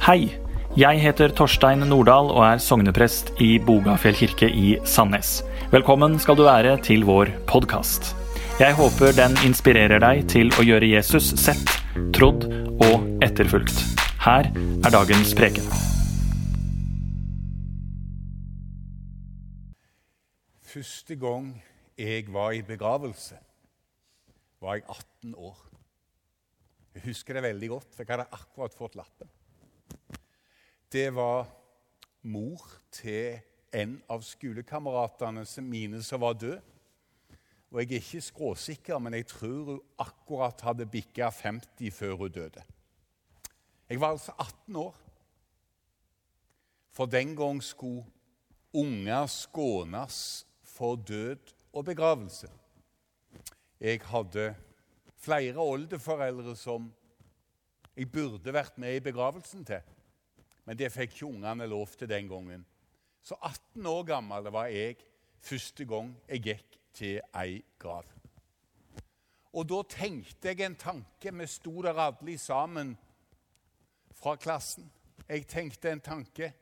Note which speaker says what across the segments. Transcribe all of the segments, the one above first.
Speaker 1: Hei, jeg heter Torstein Nordahl og er sogneprest i Bogafjell kirke i Sandnes. Velkommen skal du være til vår podkast. Jeg håper den inspirerer deg til å gjøre Jesus sett, trodd og etterfulgt. Her er dagens preken.
Speaker 2: Første gang jeg var i begravelse, var jeg 18 år. Jeg husker det veldig godt, for jeg hadde akkurat fått lappen. Det var mor til en av skolekameratene mine som var død. Og Jeg er ikke skråsikker, men jeg tror hun akkurat hadde bikka 50 før hun døde. Jeg var altså 18 år. For den gang skulle unger skånes for død og begravelse. Jeg hadde flere oldeforeldre som jeg burde vært med i begravelsen til. Men det fikk ikke ungene lov til den gangen. Så 18 år gammel var jeg første gang jeg gikk til ei grav. Og da tenkte jeg en tanke. Vi sto der alle sammen fra klassen. Jeg tenkte en tanke.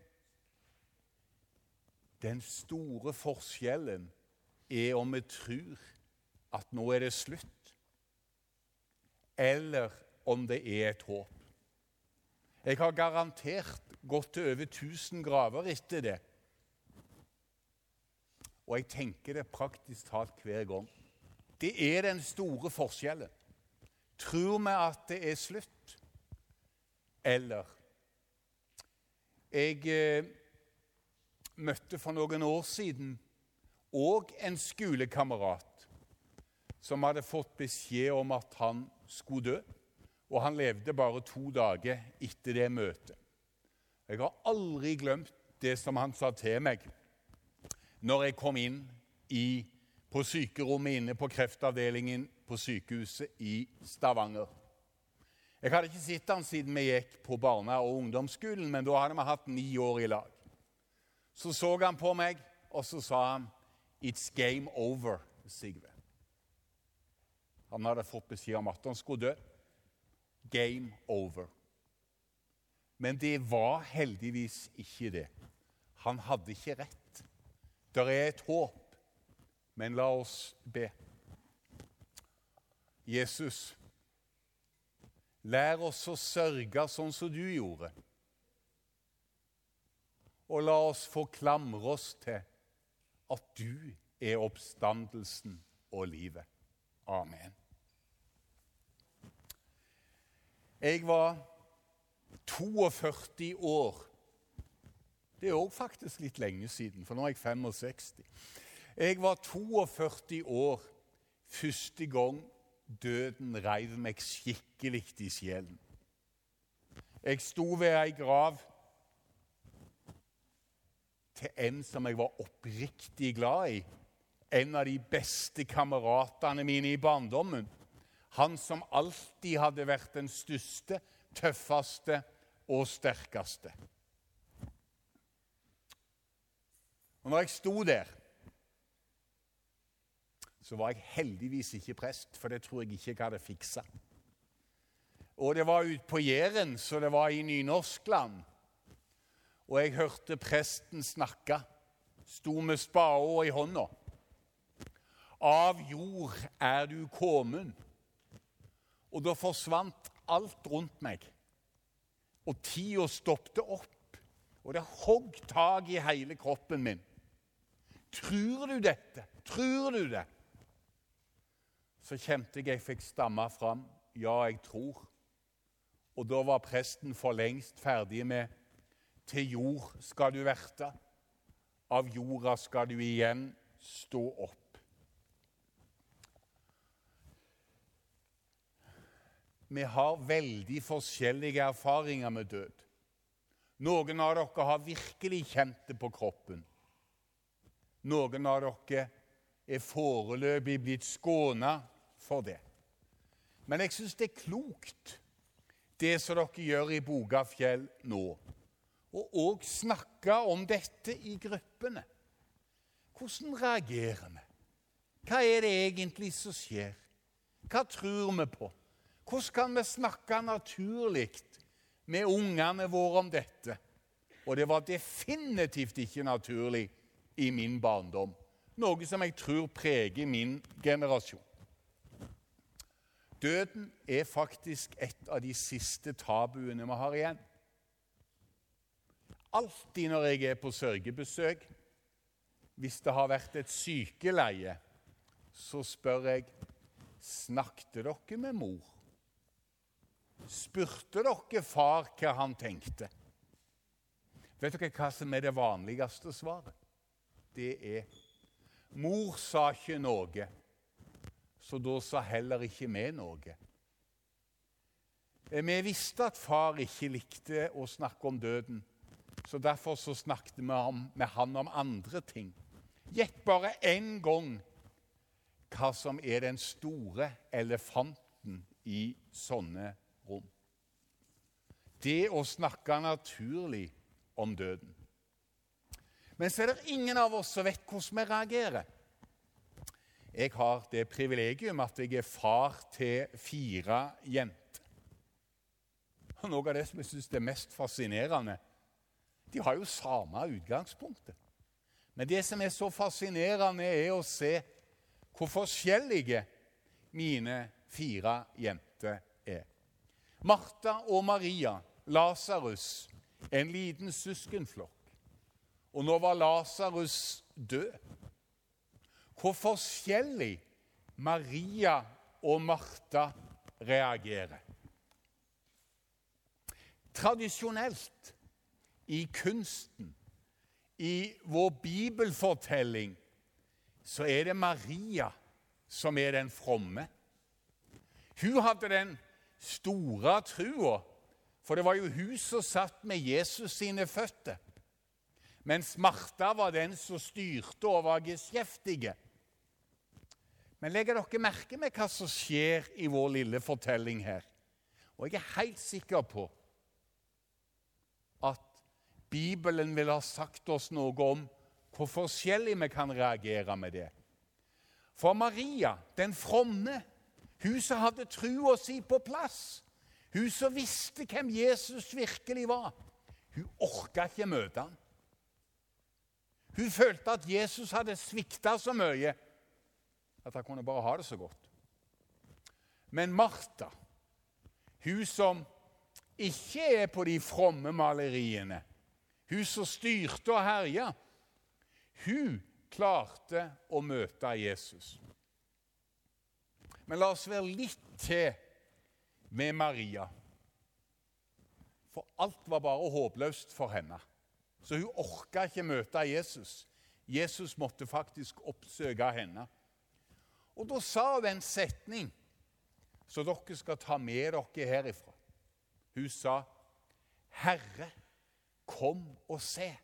Speaker 2: Den store forskjellen er om vi tror at nå er det slutt, eller om det er et håp. Jeg har garantert gått til over 1000 graver etter det. Og jeg tenker det praktisk talt hver gang. Det er den store forskjellen. Tror vi at det er slutt, eller Jeg eh, møtte for noen år siden òg en skolekamerat som hadde fått beskjed om at han skulle dø. Og han levde bare to dager etter det møtet. Jeg har aldri glemt det som han sa til meg når jeg kom inn i, på sykerommet inne på kreftavdelingen på sykehuset i Stavanger. Jeg hadde ikke sett han siden vi gikk på barne- og ungdomsskolen, men da hadde vi hatt ni år i lag. Så så han på meg, og så sa han 'It's game over', Sigve. Han hadde fått beskjed om at han skulle dø. Game over. Men det var heldigvis ikke det. Han hadde ikke rett. Det er et håp, men la oss be. Jesus, lær oss å sørge sånn som du gjorde. Og la oss få klamre oss til at du er oppstandelsen og livet. Amen. Jeg var 42 år. Det er òg faktisk litt lenge siden, for nå er jeg 65. Jeg var 42 år første gang døden reiv meg skikkelig i sjelen. Jeg sto ved ei grav til en som jeg var oppriktig glad i. En av de beste kameratene mine i barndommen. Han som alltid hadde vært den største, tøffeste og sterkeste. Og når jeg sto der, så var jeg heldigvis ikke prest, for det tror jeg ikke jeg hadde fiksa. Og det var ute på Jæren, så det var i Nynorskland. Og jeg hørte presten snakke, sto med spada i hånda. Av jord er du kommet. Og da forsvant alt rundt meg. Og tida stoppet opp, og det hogg tak i hele kroppen min. Tror du dette? Tror du det? Så kjente jeg jeg fikk stamme fram. Ja, jeg tror. Og da var presten for lengst ferdig med Til jord skal du verte, av jorda skal du igjen stå opp. Vi har veldig forskjellige erfaringer med død. Noen av dere har virkelig kjent det på kroppen. Noen av dere er foreløpig blitt skåna for det. Men jeg syns det er klokt, det som dere gjør i Bogafjell nå. Og òg snakke om dette i gruppene. Hvordan reagerer vi? Hva er det egentlig som skjer? Hva tror vi på? Hvordan kan vi snakke naturlig med ungene våre om dette. Og det var definitivt ikke naturlig i min barndom. Noe som jeg tror preger min generasjon. Døden er faktisk et av de siste tabuene vi har igjen. Alltid når jeg er på sørgebesøk, hvis det har vært et sykeleie, så spør jeg Snakket dere med mor? Spurte dere far hva han tenkte? Vet dere hva som er det vanligste svaret? Det er Mor sa ikke noe, så da sa heller ikke vi noe. Vi visste at far ikke likte å snakke om døden, så derfor så snakket vi med han om andre ting. Gjett bare én gang hva som er den store elefanten i sånne rom. Det å snakke naturlig om døden. Men så er det ingen av oss som vet hvordan vi reagerer. Jeg har det privilegium at jeg er far til fire jenter. Og Noe av det som jeg syns er mest fascinerende De har jo samme utgangspunktet. Men det som er så fascinerende, er å se hvor forskjellige mine fire jenter er. Martha og Maria, Lasarus, en liten søskenflokk. Og nå var Lasarus død. Hvor forskjellig Maria og Martha reagerer. Tradisjonelt i kunsten, i vår bibelfortelling, så er det Maria som er den fromme. Hun hadde den store trua, for det var jo hun som satt med Jesus sine føtter. Mens Martha var den som styrte og var geskjeftige. Men legger dere merke med hva som skjer i vår lille fortelling her? Og jeg er helt sikker på at Bibelen vil ha sagt oss noe om hvor forskjellig vi kan reagere med det. For Maria, den fromme, hun som hadde trua si på plass, hun som visste hvem Jesus virkelig var, hun orka ikke møte ham. Hun følte at Jesus hadde svikta så mye at han kunne bare ha det så godt. Men Martha, hun som ikke er på de fromme maleriene, hun som styrte og herja, hun klarte å møte Jesus. Men la oss være litt til med Maria. For alt var bare håpløst for henne. Så hun orka ikke møte Jesus. Jesus måtte faktisk oppsøke henne. Og da sa hun en setning som dere skal ta med dere herifra. Hun sa, 'Herre, kom og se.'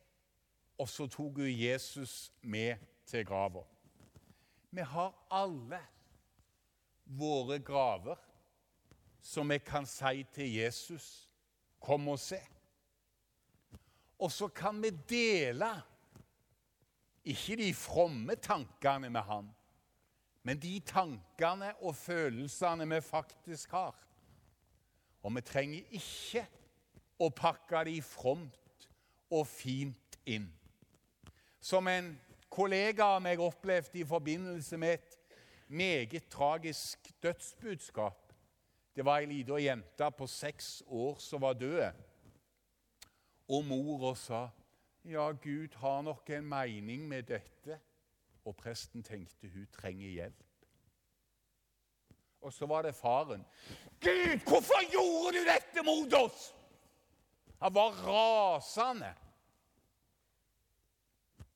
Speaker 2: Og så tok hun Jesus med til grava. Vi har alle våre graver som vi kan si til Jesus 'Kom og se'. Og så kan vi dele ikke de fromme tankene med ham, men de tankene og følelsene vi faktisk har. Og vi trenger ikke å pakke de fromt og fint inn. Som en kollega av meg opplevde i forbindelse med et meget tragisk dødsbudskap. Det var ei lita jente på seks år som var død. Og mora sa, 'Ja, Gud har nok en mening med dette.' Og presten tenkte hun trenger hjelp. Og så var det faren. 'Gud, hvorfor gjorde du dette mot oss?' Han var rasende.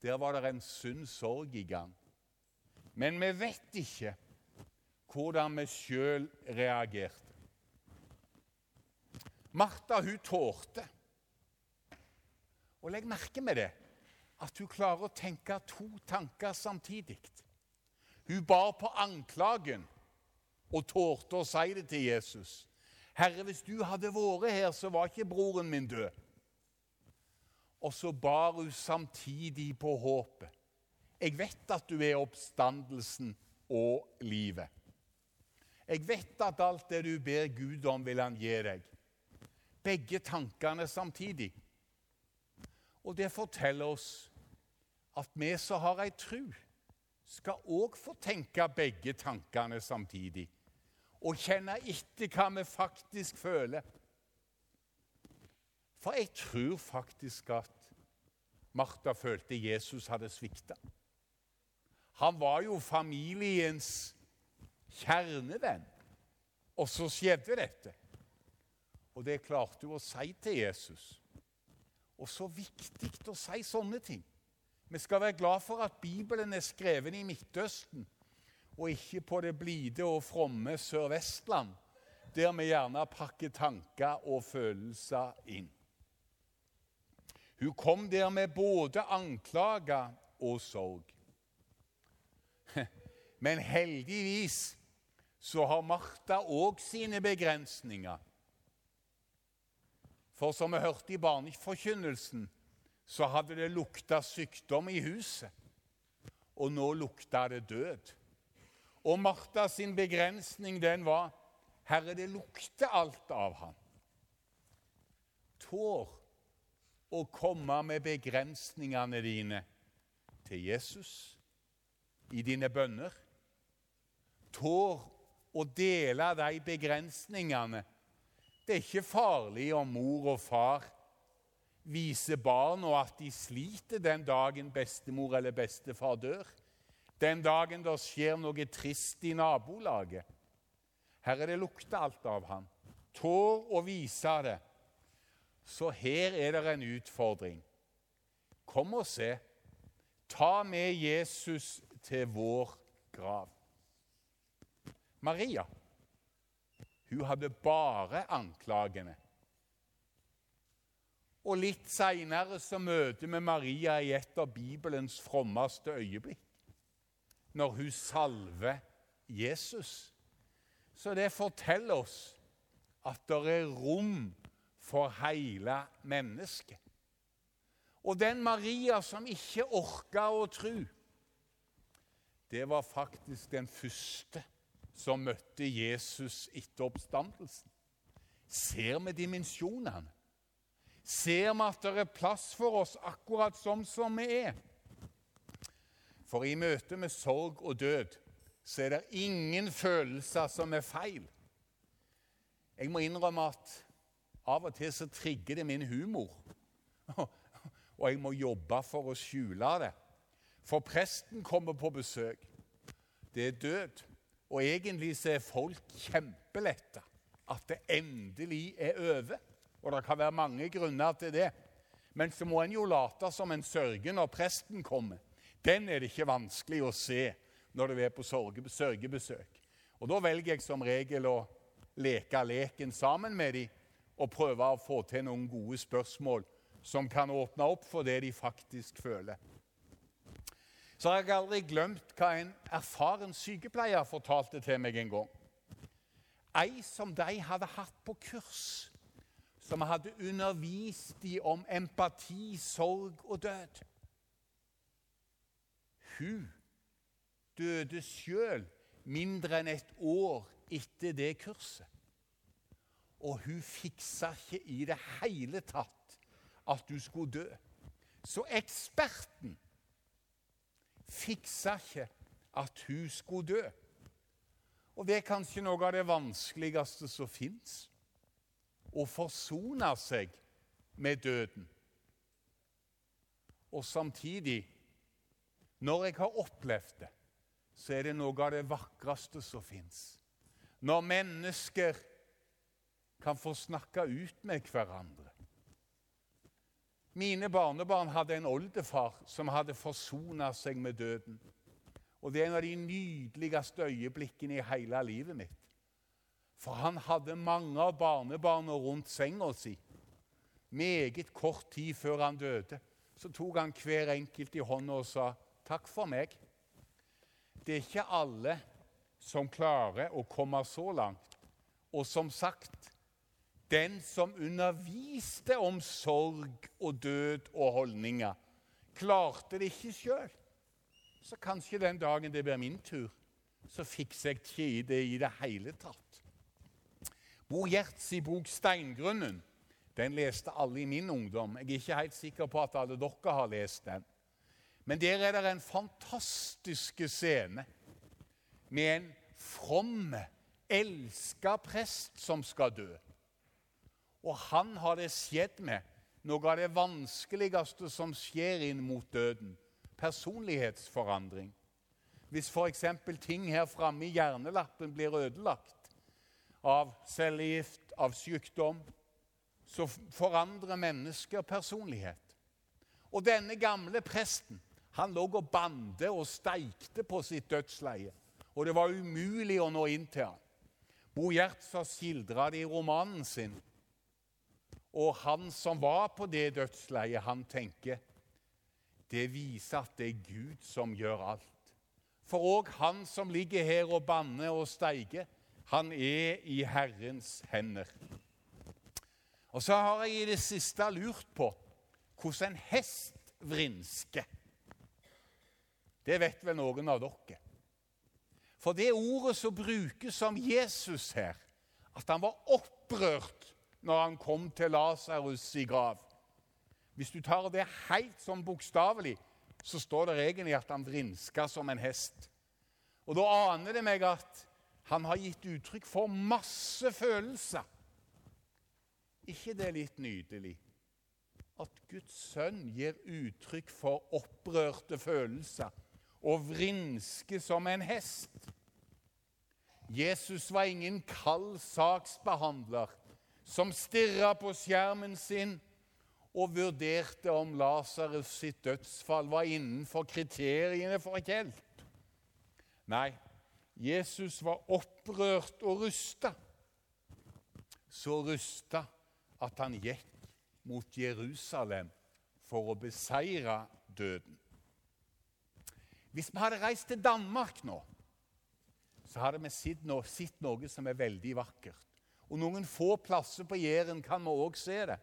Speaker 2: Der var det en sunn sorg i gang. Men vi vet ikke hvordan vi sjøl reagerte. Martha hun tålte. Og legg merke med det at hun klarer å tenke to tanker samtidig. Hun bar på anklagen og tålte å si det til Jesus. 'Herre, hvis du hadde vært her, så var ikke broren min død.' Og så bar hun samtidig på håpet. 'Jeg vet at du er oppstandelsen og livet.' 'Jeg vet at alt det du ber Gud om, vil han gi deg.' begge tankene samtidig. Og det forteller oss at vi som har ei tru, skal òg få tenke begge tankene samtidig. Og kjenne etter hva vi faktisk føler. For jeg tror faktisk at Martha følte Jesus hadde svikta. Han var jo familiens kjernevenn. Og så skjedde dette. Og det klarte hun å si til Jesus. Og så viktig å si sånne ting. Vi skal være glad for at Bibelen er skrevet i Midtøsten, og ikke på det blide og fromme Sør-Vestland, der vi gjerne pakker tanker og følelser inn. Hun kom der med både anklager og sorg. Men heldigvis så har Martha òg sine begrensninger. For som vi hørte i barneforkynnelsen, så hadde det lukta sykdom i huset. Og nå lukta det død. Og Martha sin begrensning den var Herre, det lukter alt av han. Tår å komme med begrensningene dine til Jesus i dine bønner. Tår å dele de begrensningene. Det er ikke farlig om mor og far viser barna at de sliter den dagen bestemor eller bestefar dør. Den dagen det skjer noe trist i nabolaget. Her er det lukta alt av han. Tår å vise det. Så her er det en utfordring. Kom og se. Ta med Jesus til vår grav. Maria hun hadde bare anklagene. Og litt seinere så møter vi Maria i et av Bibelens frommeste øyeblikk, når hun salver Jesus. Så det forteller oss at det er rom for hele mennesket. Og den Maria som ikke orka å tro, det var faktisk den første som møtte Jesus etter oppstandelsen. Ser vi dimensjonene? Ser vi at det er plass for oss akkurat sånn som vi er? For i møte med sorg og død så er det ingen følelser som er feil. Jeg må innrømme at av og til så trigger det min humor. Og jeg må jobbe for å skjule det. For presten kommer på besøk. Det er død. Og egentlig så er folk kjempeletta at det endelig er over. Og det kan være mange grunner til det. Men så må en jo late som en sørger når presten kommer. Den er det ikke vanskelig å se når du er på sørgebesøk. Og da velger jeg som regel å leke leken sammen med dem og prøve å få til noen gode spørsmål som kan åpne opp for det de faktisk føler så har jeg aldri glemt hva en erfaren sykepleier fortalte til meg en gang. Ei som de hadde hatt på kurs, som hadde undervist de om empati, sorg og død. Hun døde sjøl mindre enn et år etter det kurset. Og hun fiksa ikke i det hele tatt at du skulle dø. Så eksperten fiksa ikke at hun skulle dø. Og det er kanskje noe av det vanskeligste som fins. Å forsone seg med døden. Og samtidig, når jeg har opplevd det, så er det noe av det vakreste som fins. Når mennesker kan få snakke ut med hverandre. Mine barnebarn hadde en oldefar som hadde forsona seg med døden. Og Det er en av de nydeligste øyeblikkene i hele livet mitt. For han hadde mange av barnebarna rundt senga si. Meget kort tid før han døde, så tok han hver enkelt i hånda og sa 'Takk for meg'. Det er ikke alle som klarer å komme så langt. Og som sagt den som underviste om sorg og død og holdninger, klarte det ikke sjøl. Så kanskje den dagen det blir min tur, så fikser jeg ikke det i det hele tatt. Bo Gjerts i bok 'Steingrunnen' Den leste alle i min ungdom. Jeg er ikke helt sikker på at alle dere har lest den. Men der er det en fantastisk scene med en from, elska prest som skal dø. Og han har det skjedd med noe av det vanskeligste som skjer inn mot døden personlighetsforandring. Hvis f.eks. ting her framme i hjernelappen blir ødelagt av cellegift, av sykdom, så forandrer mennesker personlighet. Og denne gamle presten han lå og bande og steikte på sitt dødsleie. Og det var umulig å nå inn til ham. Bo Gjertz skildra det i romanen sin. Og han som var på det dødsleiet, han tenker det viser at det er Gud som gjør alt. For òg han som ligger her og banner og steiger, han er i Herrens hender. Og så har jeg i det siste lurt på hvordan en hest vrinsker. Det vet vel noen av dere. For det ordet som brukes om Jesus her, at han var opprørt når han kom til Lasarus i grav hvis du tar det helt sånn bokstavelig, så står det egentlig at han vrinska som en hest. Og da aner det meg at han har gitt uttrykk for masse følelser. ikke det litt nydelig? At Guds sønn gir uttrykk for opprørte følelser og vrinsker som en hest. Jesus var ingen kald saksbehandler som stirra på skjermen sin og vurderte om Lasarus sitt dødsfall var innenfor kriteriene for et hjelp. Nei, Jesus var opprørt og rusta. Så rusta at han gikk mot Jerusalem for å beseire døden. Hvis vi hadde reist til Danmark nå, så hadde vi sett noe som er veldig vakkert. Og noen få plasser på Jæren kan vi òg se det.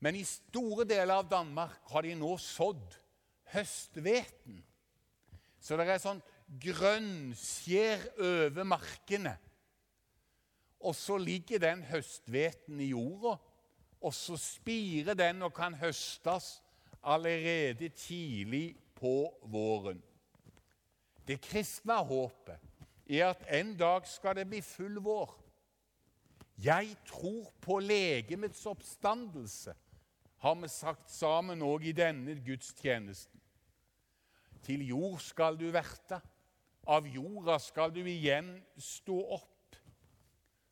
Speaker 2: Men i store deler av Danmark har de nå sådd høstveten. Så det er sånn grønnskjær over markene. Og så ligger den høstveten i jorda, og så spirer den og kan høstes allerede tidlig på våren. Det kristne håpet er at en dag skal det bli full vår. Jeg tror på legemets oppstandelse har vi sagt sammen òg i denne gudstjenesten. Til jord skal du verte, av jorda skal du igjen stå opp.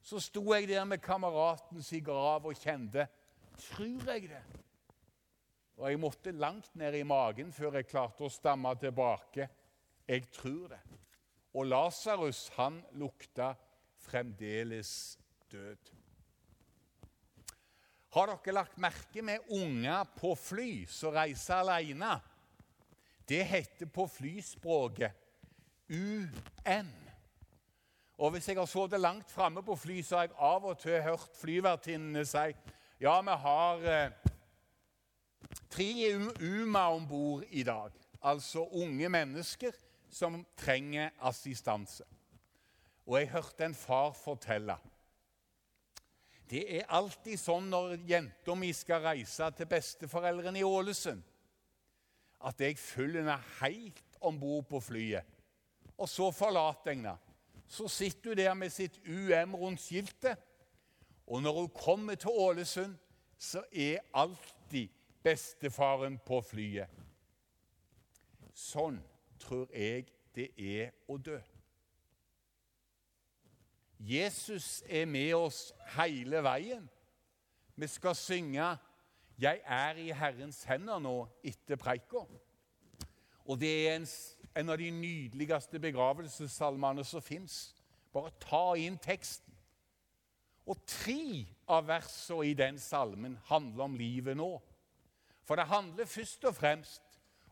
Speaker 2: Så sto jeg der med kameraten sin grav og kjente Tror jeg det? Og jeg måtte langt ned i magen før jeg klarte å stamme tilbake. Jeg tror det. Og Lasarus, han lukta fremdeles død. Har dere lagt merke med unger på fly som reiser alene? Det heter på flyspråket UN. Og Hvis jeg har sittet langt framme på fly, så har jeg av og til hørt flyvertinnene si ja, vi har eh, tre UMA om bord i dag. Altså unge mennesker som trenger assistanse. Og jeg hørte en far fortelle det er alltid sånn når jenta mi skal reise til besteforeldrene i Ålesund, at jeg følger henne helt om bord på flyet. Og så forlater jeg henne. Så sitter hun der med sitt UM rundt skiltet. Og når hun kommer til Ålesund, så er alltid bestefaren på flyet. Sånn tror jeg det er å dø. Jesus er med oss hele veien. Vi skal synge 'Jeg er i Herrens hender' nå etter preika. Og det er en, en av de nydeligste begravelsessalmene som fins. Bare ta inn teksten. Og tre av versene i den salmen handler om livet nå. For det handler først og fremst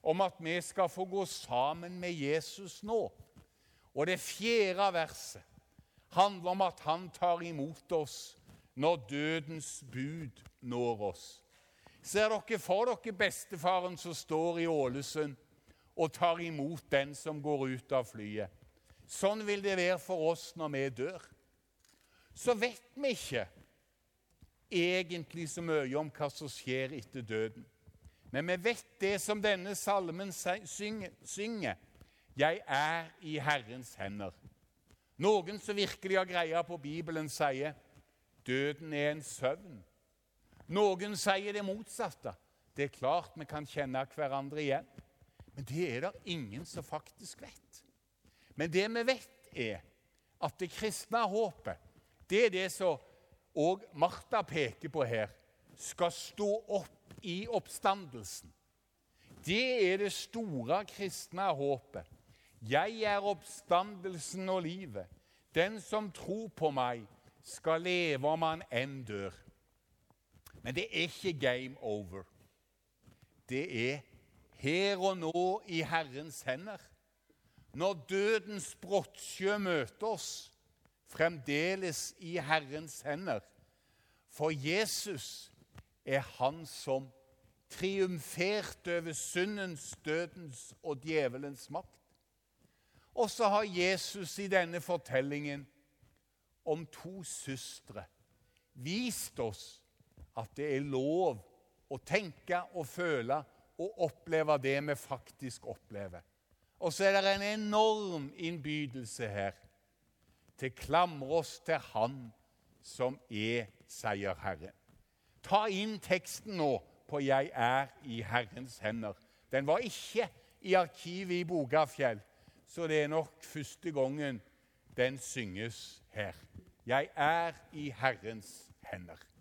Speaker 2: om at vi skal få gå sammen med Jesus nå. Og det fjerde verset handler om at han tar imot oss når dødens bud når oss. Ser dere for dere bestefaren som står i Ålesund og tar imot den som går ut av flyet? Sånn vil det være for oss når vi dør. Så vet vi ikke egentlig så mye om hva som skjer etter døden. Men vi vet det som denne salmen synger. Jeg er i Herrens hender. Noen som virkelig har greia på Bibelen, sier døden er en søvn. Noen sier det motsatte. Det er klart vi kan kjenne hverandre igjen, men det er det ingen som faktisk vet. Men det vi vet, er at det kristne håpet, det er det som òg Martha peker på her, skal stå opp i oppstandelsen. Det er det store kristne håpet. Jeg er oppstandelsen og livet. Den som tror på meg, skal leve om han enn dør. Men det er ikke game over. Det er her og nå i Herrens hender. Når dødens brottsjø møter oss, fremdeles i Herrens hender. For Jesus er han som triumferte over syndens, dødens og djevelens makt. Og så har Jesus i denne fortellingen om to søstre vist oss at det er lov å tenke og føle og oppleve det vi faktisk opplever. Og så er det en enorm innbydelse her til klamre oss til Han som er seierherre. Ta inn teksten nå på 'Jeg er i Herrens hender'. Den var ikke i arkivet i Bogafjell, så det er nok første gangen den synges her. 'Jeg er i Herrens hender'.